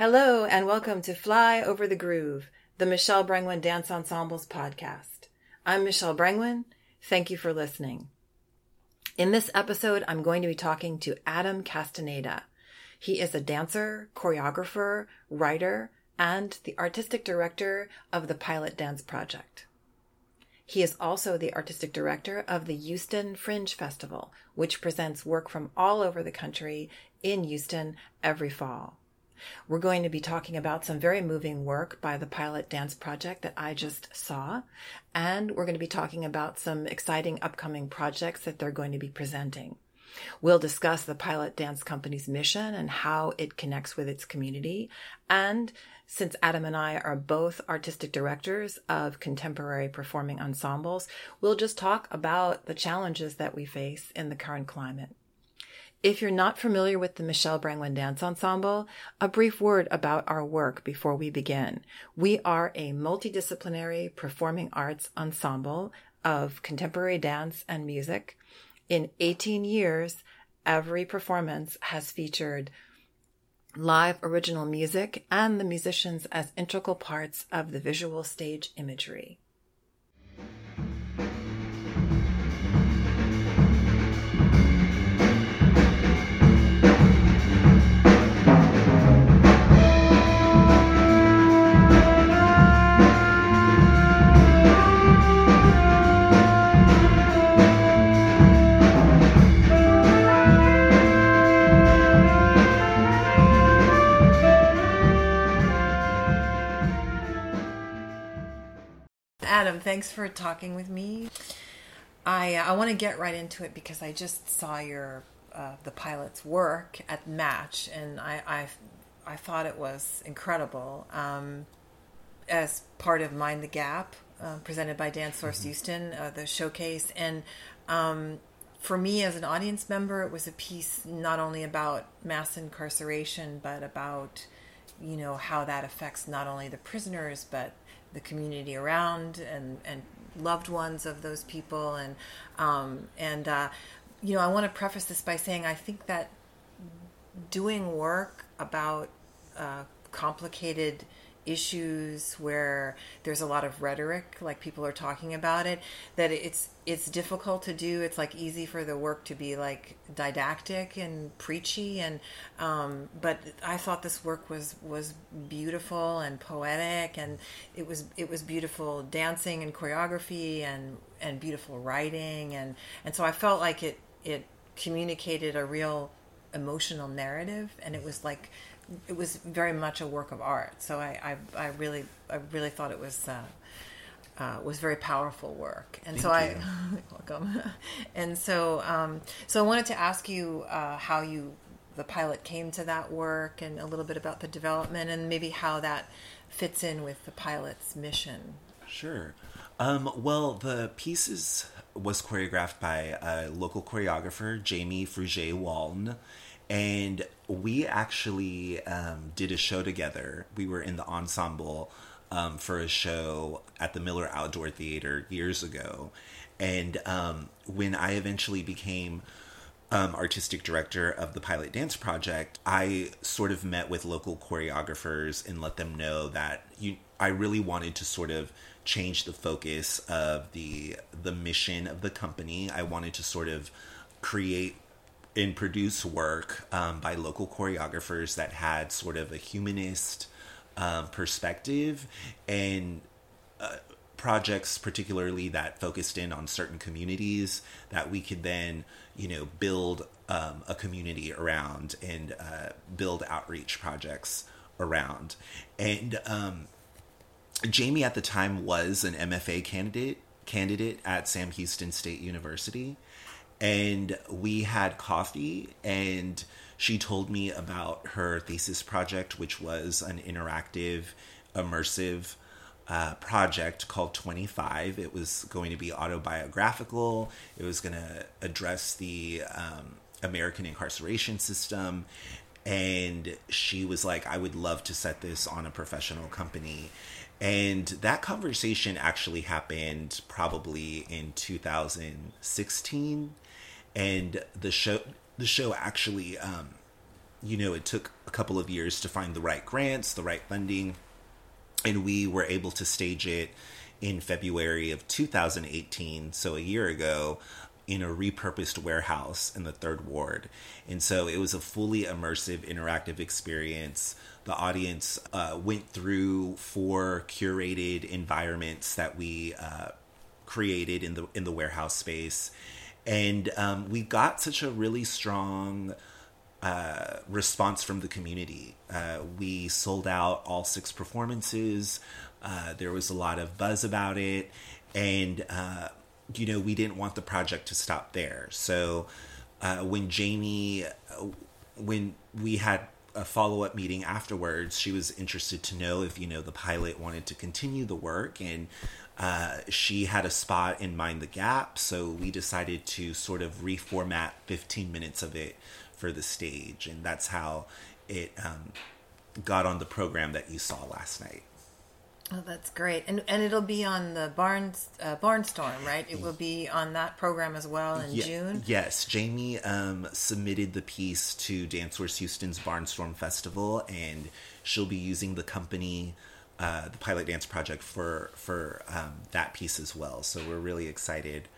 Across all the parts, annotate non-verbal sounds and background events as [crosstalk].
Hello, and welcome to Fly Over the Groove, the Michelle Brangwen Dance Ensembles podcast. I'm Michelle Brangwen. Thank you for listening. In this episode, I'm going to be talking to Adam Castaneda. He is a dancer, choreographer, writer, and the artistic director of the Pilot Dance Project. He is also the artistic director of the Houston Fringe Festival, which presents work from all over the country in Houston every fall. We're going to be talking about some very moving work by the Pilot Dance Project that I just saw. And we're going to be talking about some exciting upcoming projects that they're going to be presenting. We'll discuss the Pilot Dance Company's mission and how it connects with its community. And since Adam and I are both artistic directors of contemporary performing ensembles, we'll just talk about the challenges that we face in the current climate. If you're not familiar with the Michelle Brangwen Dance Ensemble, a brief word about our work before we begin. We are a multidisciplinary performing arts ensemble of contemporary dance and music. In 18 years, every performance has featured live original music and the musicians as integral parts of the visual stage imagery. Thanks for talking with me. I uh, I want to get right into it because I just saw your uh, the pilot's work at Match, and I I, I thought it was incredible. Um, as part of Mind the Gap, uh, presented by Dance Source mm-hmm. Houston, uh, the showcase, and um, for me as an audience member, it was a piece not only about mass incarceration, but about you know how that affects not only the prisoners but the community around and and loved ones of those people. And um, and uh, you know I want to preface this by saying I think that doing work about uh, complicated issues where there's a lot of rhetoric like people are talking about it that it's it's difficult to do. It's like easy for the work to be like didactic and preachy and um, but i thought this work was was beautiful and poetic and it was it was beautiful dancing and choreography and and beautiful writing and and so i felt like it it communicated a real emotional narrative and it was like it was very much a work of art. So I, I, I really, I really thought it was. Uh, uh, was very powerful work, and Thank so. I [laughs] welcome. [laughs] and so, um, so I wanted to ask you uh, how you the pilot came to that work, and a little bit about the development, and maybe how that fits in with the pilot's mission. Sure. Um, well, the pieces was choreographed by a local choreographer, Jamie Fruget Walton, and we actually um, did a show together. We were in the ensemble um, for a show at the Miller Outdoor Theater years ago. And um, when I eventually became um, artistic director of the Pilot Dance Project, I sort of met with local choreographers and let them know that you, I really wanted to sort of change the focus of the the mission of the company. I wanted to sort of create and produce work um, by local choreographers that had sort of a humanist um, perspective and uh, projects particularly that focused in on certain communities that we could then you know build um, a community around and uh, build outreach projects around. And um, jamie at the time was an mfa candidate candidate at sam houston state university and we had coffee and she told me about her thesis project which was an interactive immersive uh, project called 25 it was going to be autobiographical. It was going to address the um, american incarceration system. And she was like i would love to set this on a professional company. And that conversation actually happened probably in 2016 and the show the show actually um, you know it took a couple of years to find the right grants, the right funding, and we were able to stage it in February of 2018, so a year ago, in a repurposed warehouse in the third ward. And so it was a fully immersive, interactive experience. The audience uh, went through four curated environments that we uh, created in the in the warehouse space, and um, we got such a really strong. Uh, response from the community. Uh, we sold out all six performances. Uh, there was a lot of buzz about it, and uh, you know we didn't want the project to stop there. So uh, when Jamie, uh, when we had a follow up meeting afterwards, she was interested to know if you know the pilot wanted to continue the work, and uh, she had a spot in Mind the Gap. So we decided to sort of reformat 15 minutes of it for the stage, and that's how it um, got on the program that you saw last night. Oh, that's great, and and it'll be on the Barns uh, Barnstorm, right? It will be on that program as well in Ye- June. Yes, Jamie um, submitted the piece to Danceworks Houston's Barnstorm Festival, and she'll be using the company, uh, the Pilot Dance Project, for for um, that piece as well. So we're really excited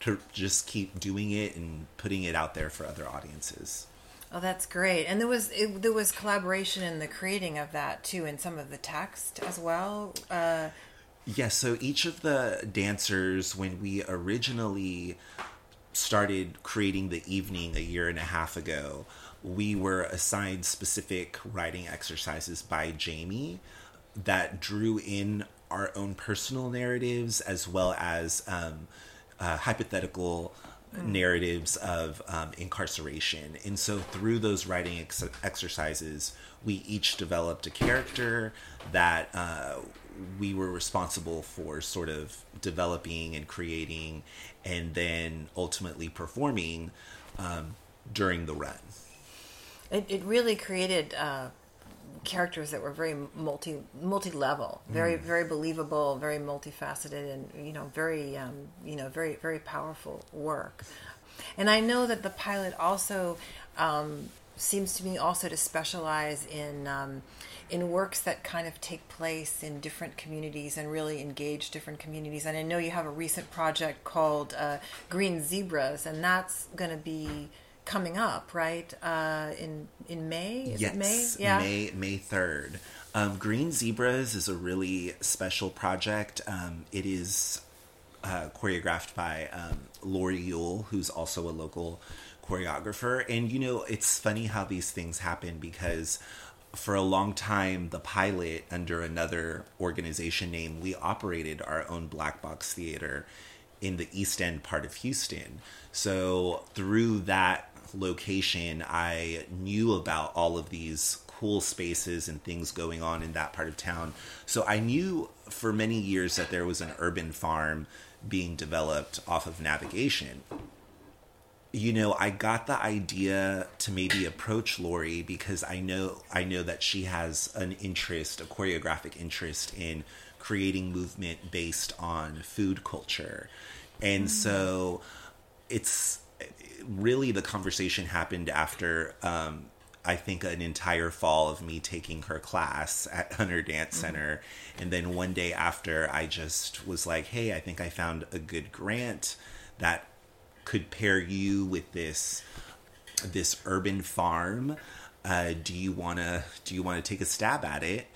to just keep doing it and putting it out there for other audiences. Oh, that's great, and there was it, there was collaboration in the creating of that too, in some of the text as well. Uh, Yes, so each of the dancers, when we originally started creating the evening a year and a half ago, we were assigned specific writing exercises by Jamie that drew in our own personal narratives as well as um, uh, hypothetical narratives of um, incarceration. And so through those writing ex- exercises, we each developed a character that uh, we were responsible for sort of developing and creating and then ultimately performing um, during the run. it, it really created uh, characters that were very multi multi level, very very believable, very multifaceted, and you know very um, you know very very powerful work. And I know that the pilot also um, seems to me also to specialize in um, in works that kind of take place in different communities and really engage different communities. And I know you have a recent project called uh, Green Zebras, and that's going to be coming up right uh, in in May. Is yes, it May? Yeah. May May third. Um, Green Zebras is a really special project. Um, it is uh, choreographed by um, Lori Yule, who's also a local choreographer. And you know, it's funny how these things happen because for a long time, the pilot under another organization name, we operated our own black box theater in the East End part of Houston. So through that location, I knew about all of these cool spaces and things going on in that part of town. So I knew for many years that there was an urban farm being developed off of navigation. You know, I got the idea to maybe approach Lori because I know I know that she has an interest, a choreographic interest in creating movement based on food culture. And mm. so it's really the conversation happened after um, I think an entire fall of me taking her class at Hunter Dance Center. And then one day after, I just was like, hey, I think I found a good grant that could pair you with this this urban farm. Uh, do you wanna do you wanna take a stab at it?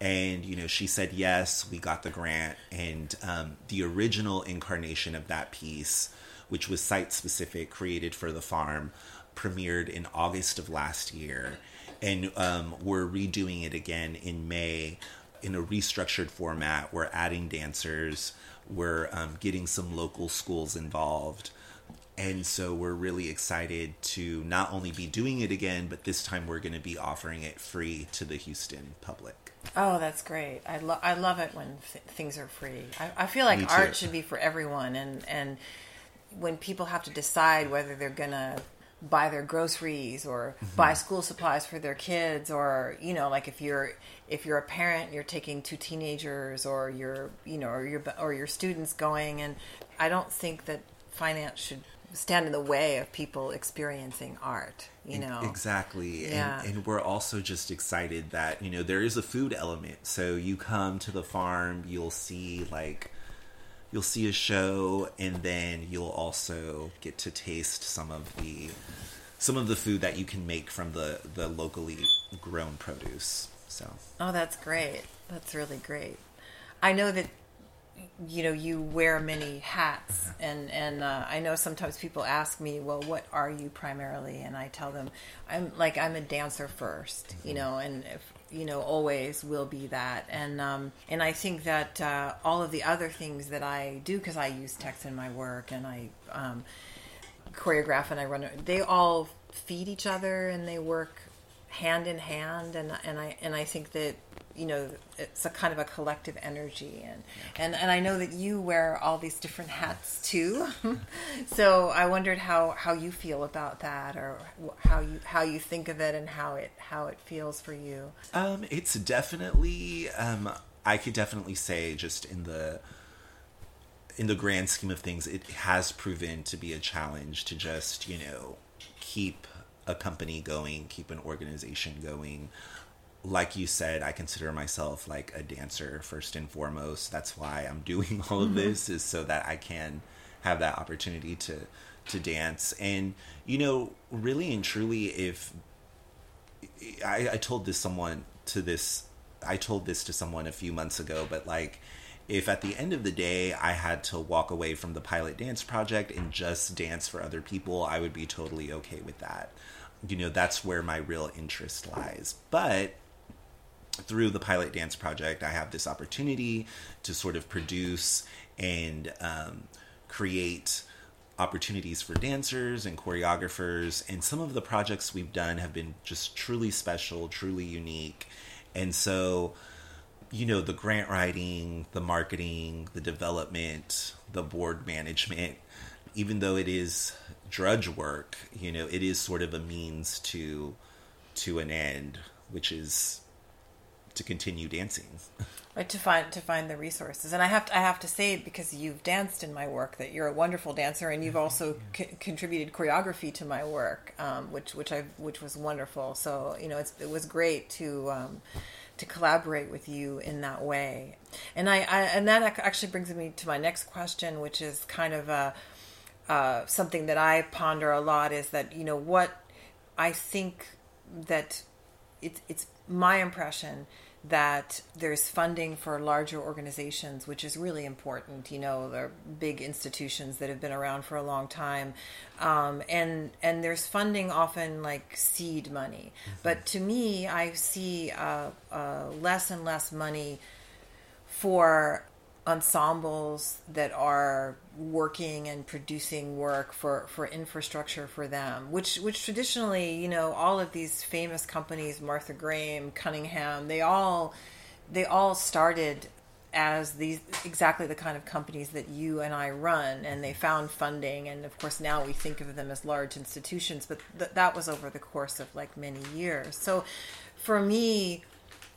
And you know, she said yes. We got the grant, and um, the original incarnation of that piece, which was site specific, created for the farm, premiered in August of last year, and um, we're redoing it again in May in a restructured format. We're adding dancers. We're um, getting some local schools involved. And so we're really excited to not only be doing it again, but this time we're going to be offering it free to the Houston public. Oh, that's great. I, lo- I love it when th- things are free. I, I feel like art should be for everyone. And, and when people have to decide whether they're going to buy their groceries or Mm-hmm. buy school supplies for their kids or you know like if you're if you're a parent you're taking two teenagers or you're you know or your or your students going and i don't think that finance should stand in the way of people experiencing art you know exactly Yeah. and, and we're also just excited that you know there is a food element so you come to the farm you'll see like you'll see a show and then you'll also get to taste some of the some of the food that you can make from the the locally grown produce so Oh, that's great. That's really great. I know that you know you wear many hats, and and uh, I know sometimes people ask me, "Well, what are you primarily?" And I tell them, "I'm like I'm a dancer first, you know, and if you know always will be that." And um, and I think that uh, all of the other things that I do because I use text in my work and I um, choreograph and I run they all feed each other and they work hand in hand and and I and I think that you know it's a kind of a collective energy and and and I know that you wear all these different hats too [laughs] so I wondered how how you feel about that or how you how you think of it and how it how it feels for you Um, it's definitely um, I could definitely say just in the in the grand scheme of things, it has proven to be a challenge to just you know keep a company going, keep an organization going. Like you said, I consider myself like a dancer first and foremost. That's why I'm doing [laughs] all of mm-hmm. this is so that I can have that opportunity to to dance. And you know, really and truly, if I, I told this someone to this I told this to someone a few months ago, but like if at the end of the day I had to walk away from the pilot dance project and just dance for other people, I would be totally okay with that. You know, that's where my real interest lies. But through the pilot dance project, I have this opportunity to sort of produce and um, create opportunities for dancers and choreographers. And some of the projects we've done have been just truly special, truly unique. And so, you know, the grant writing, the marketing, the development, the board management, even though it is drudge work, you know, it is sort of a means to to an end, which is to continue dancing. right to find to find the resources. And i have to i have to say because you've danced in my work that you're a wonderful dancer and you've also c- contributed choreography to my work um, which which i which was wonderful. So you know it's, it was great to um, to collaborate with you in that way. And I, I and that actually brings me to my next question which is kind of a uh, something that i ponder a lot is that you know what i think that it's it's my impression that there's funding for larger organizations, which is really important. You know, they're big institutions that have been around for a long time, um, and and there's funding often like seed money. But to me, I see uh, uh, less and less money for ensembles that are working and producing work for, for infrastructure for them, which which traditionally, you know, all of these famous companies, Martha Graham, Cunningham, they all they all started as these exactly the kind of companies that you and I run, and they found funding, and of course now we think of them as large institutions, but th- that was over the course of like many years. So, for me,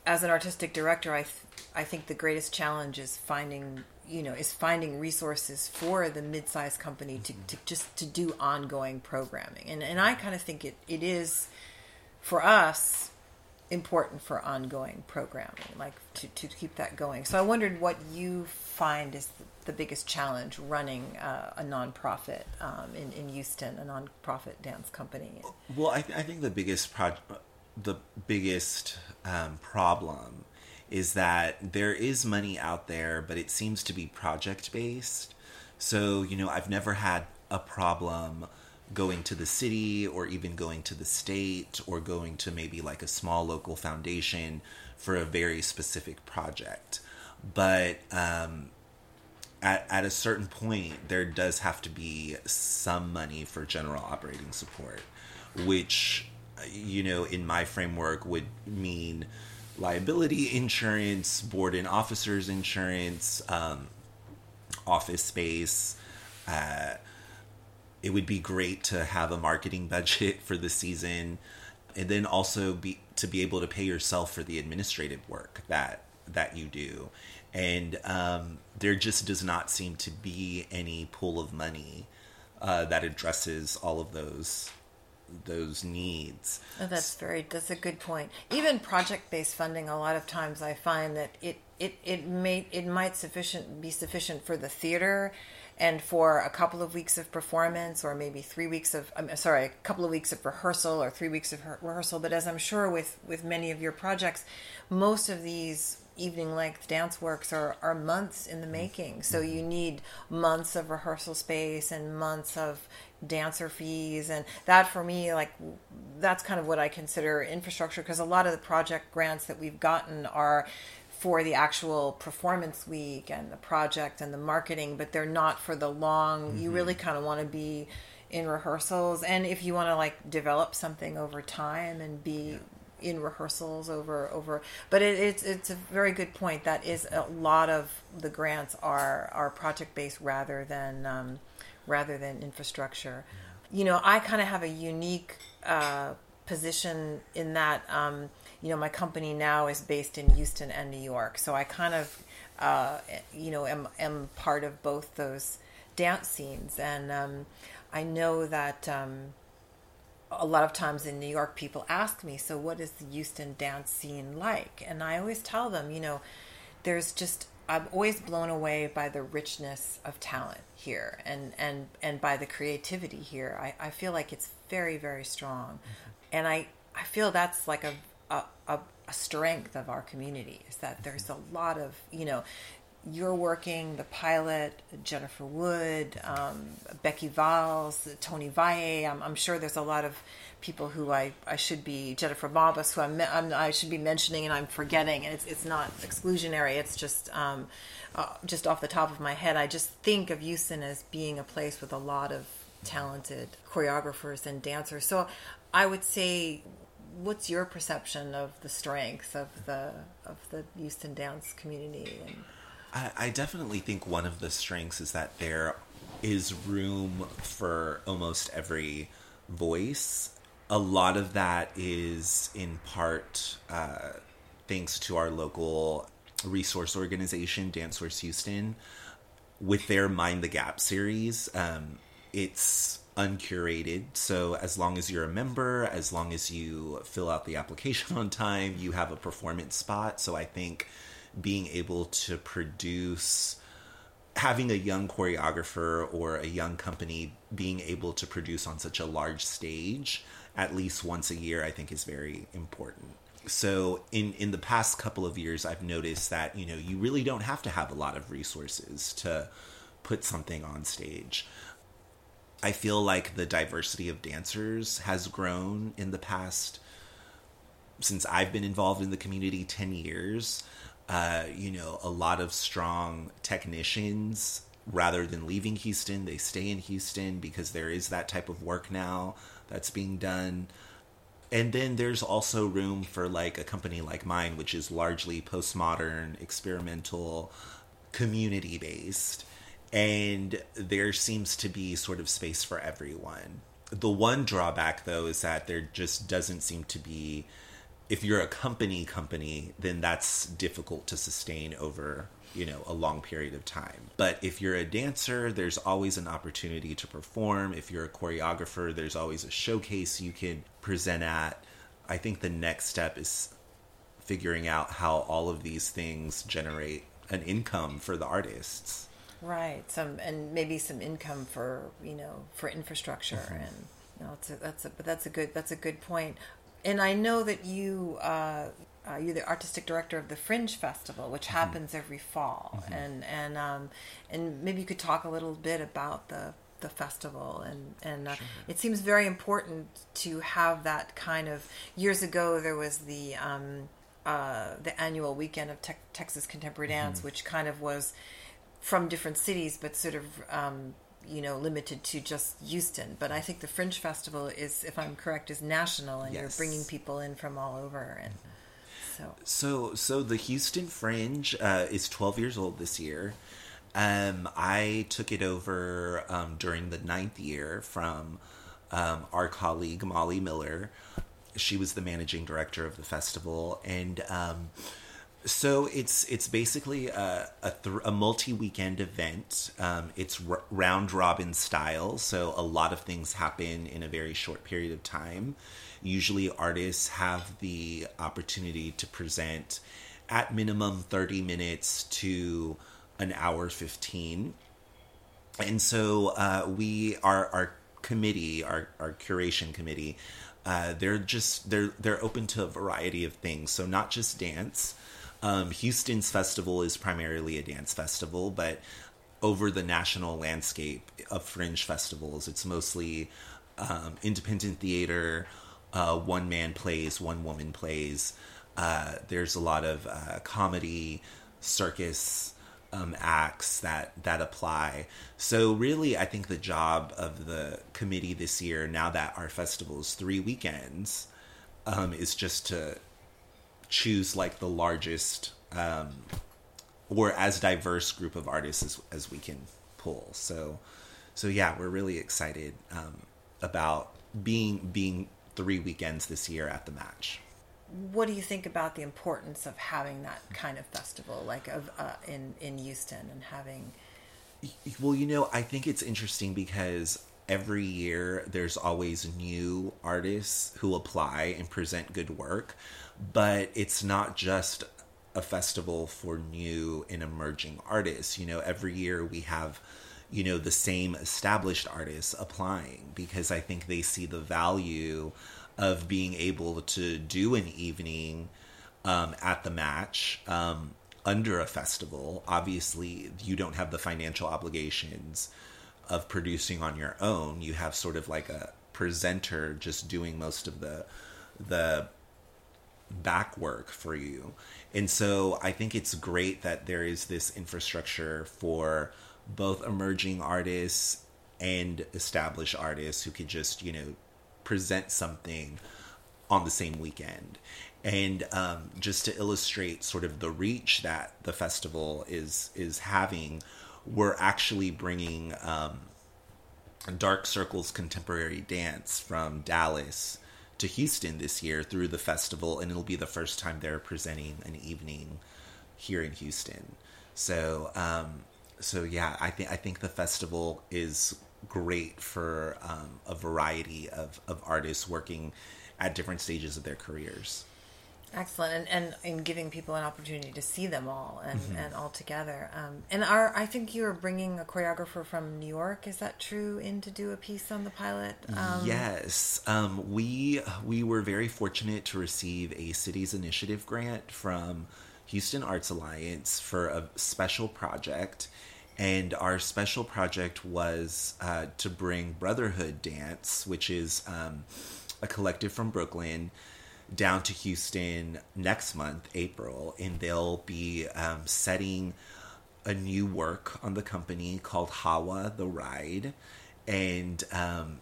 as an artistic director, I th- I think the greatest challenge is finding you know is finding resources for the mid-sized company to, to just to do ongoing programming, and and I kind of think it it is for us important for ongoing programming, like to, to keep that going. So I wondered what you find is the biggest challenge running uh, a nonprofit um, in, in Houston, a nonprofit dance company. Well, I, th- I think the biggest pro- the biggest um, problem is that there is money out there, but it seems to be project based. So you know, I've never had a problem going to the city or even going to the state or going to maybe like a small local foundation for a very specific project. But um, at, at a certain point, there does have to be some money for general operating support, which, you know, in my framework would mean liability insurance, board and officers insurance, um, office space. Uh, it would be great to have a marketing budget for the season and then also be to be able to pay yourself for the administrative work that that you do and um, there just does not seem to be any pool of money uh, that addresses all of those those needs. Oh, that's very that's a good point. Even project based funding, a lot of times I find that it it it may it might sufficient be sufficient for the theater and for a couple of weeks of performance or maybe three weeks of I'm sorry a couple of weeks of rehearsal or three weeks of rehearsal but as i'm sure with with many of your projects most of these evening length dance works are, are months in the making so you need months of rehearsal space and months of dancer fees and that for me like that's kind of what i consider infrastructure because a lot of the project grants that we've gotten are for the actual performance week and the project and the marketing, but they're not for the long. Mm-hmm. You really kind of want to be in rehearsals, and if you want to like develop something over time and be yeah. In rehearsals over over. But it, it's it's a very good point. That is a lot of the grants are are project based rather than um, rather than infrastructure. You know, I kind of have a unique uh, position in that. Um, you know, my company now is based in Houston and New York, so I kind of, uh, you know, am am part of both those dance scenes, and um, I know that. Um, a lot of times in New York, people ask me, "So, what is the Houston dance scene like?" And I always tell them, you know, there's just I'm always blown away by the richness of talent here and and and by the creativity here. I, I feel like it's very very strong, mm-hmm. and I I feel that's like a a, a, a strength of our community is that there's a lot of you know you're working the pilot jennifer wood um, becky valls tony valle. I'm, I'm, sure there's a lot of people who i, I should be jennifer Mabus, who I'm, I'm, i should be mentioning and i'm forgetting. And it's, it's not exclusionary. It's just um, uh, just off the top of my head. I just think of houston as being a place with a lot of talented choreographers and dancers. So i would say what's your perception of the strength of the of the Houston dance community? And... I, I definitely think one of the strengths is that there is room for almost every voice. A lot of that is in part uh, thanks to our local resource organization, Dance Source Houston, with their Mind the Gap series. Um, it's uncurated. So as long as you're a member, as long as you fill out the application [laughs] on time, you have a performance spot. So I think being able to produce having a young choreographer or a young company being able to produce on such a large stage at least once a year I think is very important. So in in the past couple of years I've noticed that, you know, you really don't have to have a lot of resources to put something on stage. I feel like the diversity of dancers has grown in the past since I've been involved in the community 10 years. Uh, you know, a lot of strong technicians rather than leaving Houston, they stay in Houston because there is that type of work now that's being done. And then there's also room for like a company like mine, which is largely postmodern, experimental, community based and there seems to be sort of space for everyone. The one drawback, though, is that there just doesn't seem to be. If you're a company company, then that's difficult to sustain over you know a long period of time. But if you're a dancer, there's always an opportunity to perform. If you're a choreographer, there's always a showcase you can present at. I think the next step is figuring out how all of these things generate an income for the artists. Right. Some and maybe some income for you know for infrastructure mm-hmm. and you know, a, that's a but that's a good that's a good point. And I know that you uh, uh, you're the artistic director of the Fringe Festival, which mm-hmm. happens every fall, mm-hmm. and and um, and maybe you could talk a little bit about the the festival and and uh, sure. it seems very important to have that kind of years ago there was the um, uh, the annual weekend of te- Texas Contemporary Dance, mm-hmm. which kind of was from different cities, but sort of um, you know limited to just Houston. But I think the Fringe Festival is, if I'm correct, is national, and yes. you're bringing people in from all over. And so, so, so the Houston Fringe uh, is 12 years old this year. Um, I took it over um, during the ninth year from um, our colleague Molly Miller. She was the managing director of the festival, and um, So it's it's basically a a, th- a multi weekend event. Um, it's r- round robin style, so a lot of things happen in a very short period of time. Usually, artists have the opportunity to present at minimum thirty minutes to an hour fifteen, and so uh, we our our committee, our our curation committee. Uh, they're just they're they're open to a variety of things. So not just dance, um, Houston's festival is primarily a dance festival, but over the national landscape of fringe festivals, it's mostly um, independent theater, uh, one man plays, one woman plays. Uh, there's a lot of uh, comedy, circus um, acts that that apply. So really, I think the job of the committee this year, now that our festival is three weekends, um, is just to choose like the largest um, or as diverse group of artists as, as we can pull. So, so yeah, we're really excited um, about being being three weekends this year at the match. What do you think about the importance of having that kind of festival, like of uh, in in Houston, and having? Well, you know, I think it's interesting because every year there's always new artists who apply and present good work but it's not just a festival for new and emerging artists. You know, every year we have, you know, the same established artists applying because I think they see the value of being able to do an evening um, at the match um, under a festival. Obviously, you don't have the financial obligations of producing on your own. You have sort of like a presenter just doing most of the the back work for you. And so I think it's great that there is this infrastructure for both emerging artists and established artists who could just, you know, present something on the same weekend. And um, just to illustrate sort of the reach that the festival is is having, we're actually bringing um, Dark Circles contemporary dance from Dallas to Houston this year through the festival, and it'll be the first time they're presenting an evening here in Houston. So, um, so yeah, I think I think the festival is great for um, a variety of, of artists working at different stages of their careers. Excellent, and, and in giving people an opportunity to see them all and, mm-hmm. and all together. Um, and our, I think you are bringing a choreographer from New York. Is that true? In to do a piece on the pilot. Um, yes, um, we we were very fortunate to receive a city's Initiative grant from Houston Arts Alliance for a special project. And our special project was uh, to bring Brotherhood Dance, which is um, a collective from Brooklyn down to Houston next month, April, and they'll be um, setting a new work on the company called Hawa the Ride. And, um,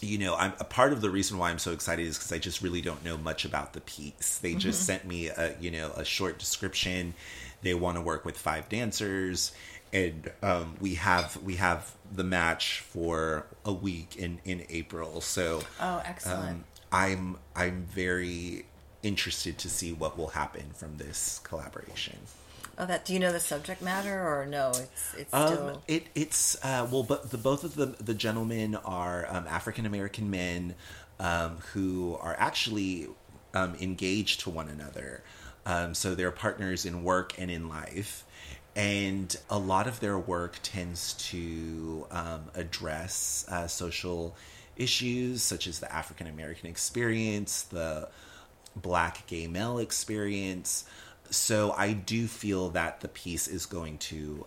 you know, I'm a part of the reason why I'm so excited is because I just really don't know much about the piece. They just mm-hmm. sent me a, you know, a short description. They want to work with five dancers. And um, we have we have the match for a week in in April. So oh, excellent! Um, I'm I'm very interested to see what will happen from this collaboration. Oh, that do you know the subject matter or no? It's it's um, still um, it it's uh, well, but the both of the the gentlemen are um, African American men um, who are actually um, engaged to one another. Um, so they're partners in work and in life. And a lot of their work tends to address uh, social issues such as the African American experience, the black gay male experience. So I do feel that the piece is going to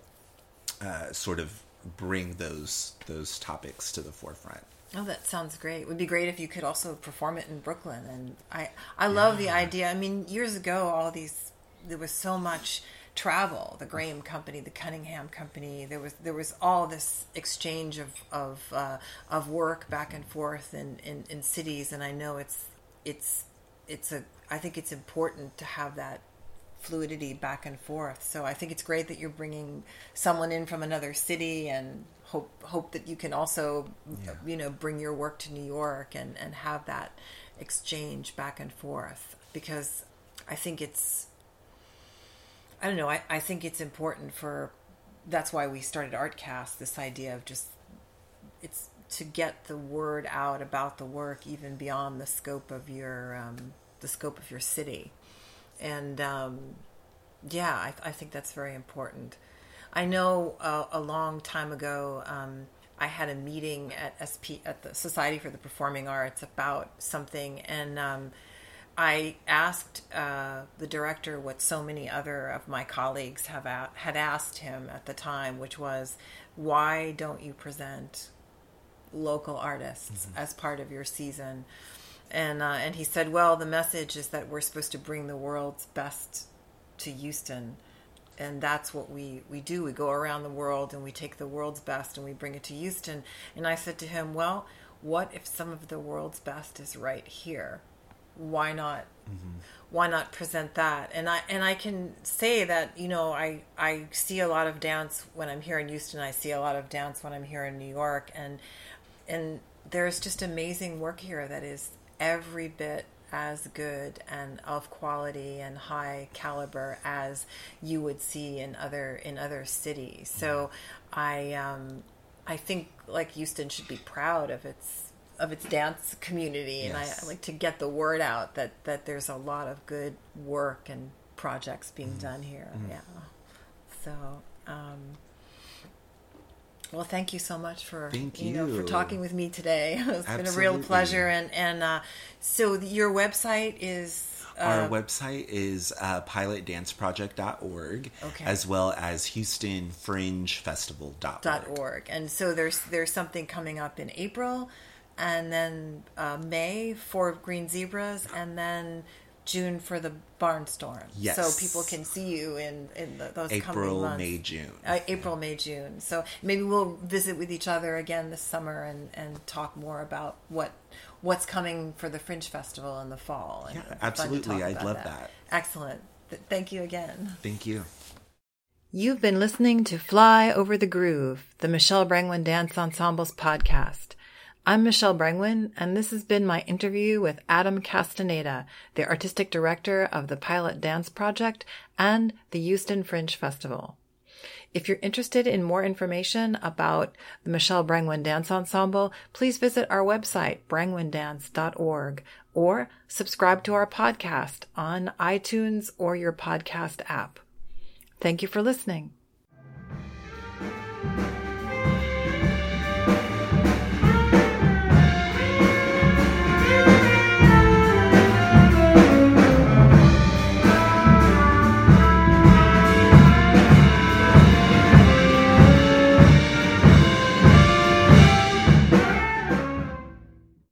uh, sort of bring those those topics to the forefront. Oh, that sounds great. It would be great if you could also perform it in Brooklyn. And I I love yeah. the idea. I mean, years ago, all these there was so much travel, the Graham Company, the Cunningham Company. There was there was all this exchange of of uh, of work back and forth in, in, in cities, and I know it's it's it's a I think it's important to have that fluidity back and forth. So I think it's great that you're bringing someone in from another city and hope hope that you can also yeah. you know bring your work to New York and and have that exchange back and forth because I think it's I don't know. I, I think it's important for that's why we started Artcast. This idea of just it's to get the word out about the work even beyond the scope of your um, the scope of your city, and um, yeah, I, I, think that's very important. I know uh, a long time ago. Um, I had a meeting at SP at the Society for the Performing Arts about something, and um, I asked uh, the director what so many other of my colleagues have a- had asked him at the time, which was, "Why don't you present local artists mm-hmm. as part of your season?" And uh, and he said, "Well, the message is that we're supposed to bring the world's best to Houston." and that's what we we do we go around the world and we take the world's best and we bring it to Houston and I said to him well what if some of the world's best is right here why not mm-hmm. why not present that and i and i can say that you know i i see a lot of dance when i'm here in houston i see a lot of dance when i'm here in new york and and there's just amazing work here that is every bit as good and of quality and high caliber as you would see in other in other cities so mm-hmm. i um i think like houston should be proud of its of its dance community, and I, I, like to get the word out that that there's a lot of good work and projects being mm done here. mm Yeah. So, um, well, thank you so much for thank you, you. know for talking with me today. [laughs] it's Absolutely. been a real pleasure. And and uh, so your website is. Uh, Our website is uh, pilotdanceproject.org, okay. as well as HoustonFringeFestival.org. .org. And so there's there's something coming up in April and then uh, May for Green Zebras, and then June for the Barnstorm. Yes. So people can see you in, in the, those April, coming months. May, June. Uh, April, May, June. So maybe we'll visit with each other again this summer and, and talk more about what what's coming for the Fringe Festival in the fall. yeah, absolutely. I'd love that. that. Excellent. Thank you again. Thank you. You've been listening to Fly Over the Groove, the Michelle Brangwen Dance Ensemble's podcast. I'm Michelle Brangwen, and this has been my interview with Adam Castaneda, the artistic director of the Pilot Dance Project and the Houston Fringe Festival. If you're interested in more information about the Michelle Brangwen Dance Ensemble, please visit our website, brangwendance.org, or subscribe to our podcast on iTunes or your podcast app. Thank you for listening.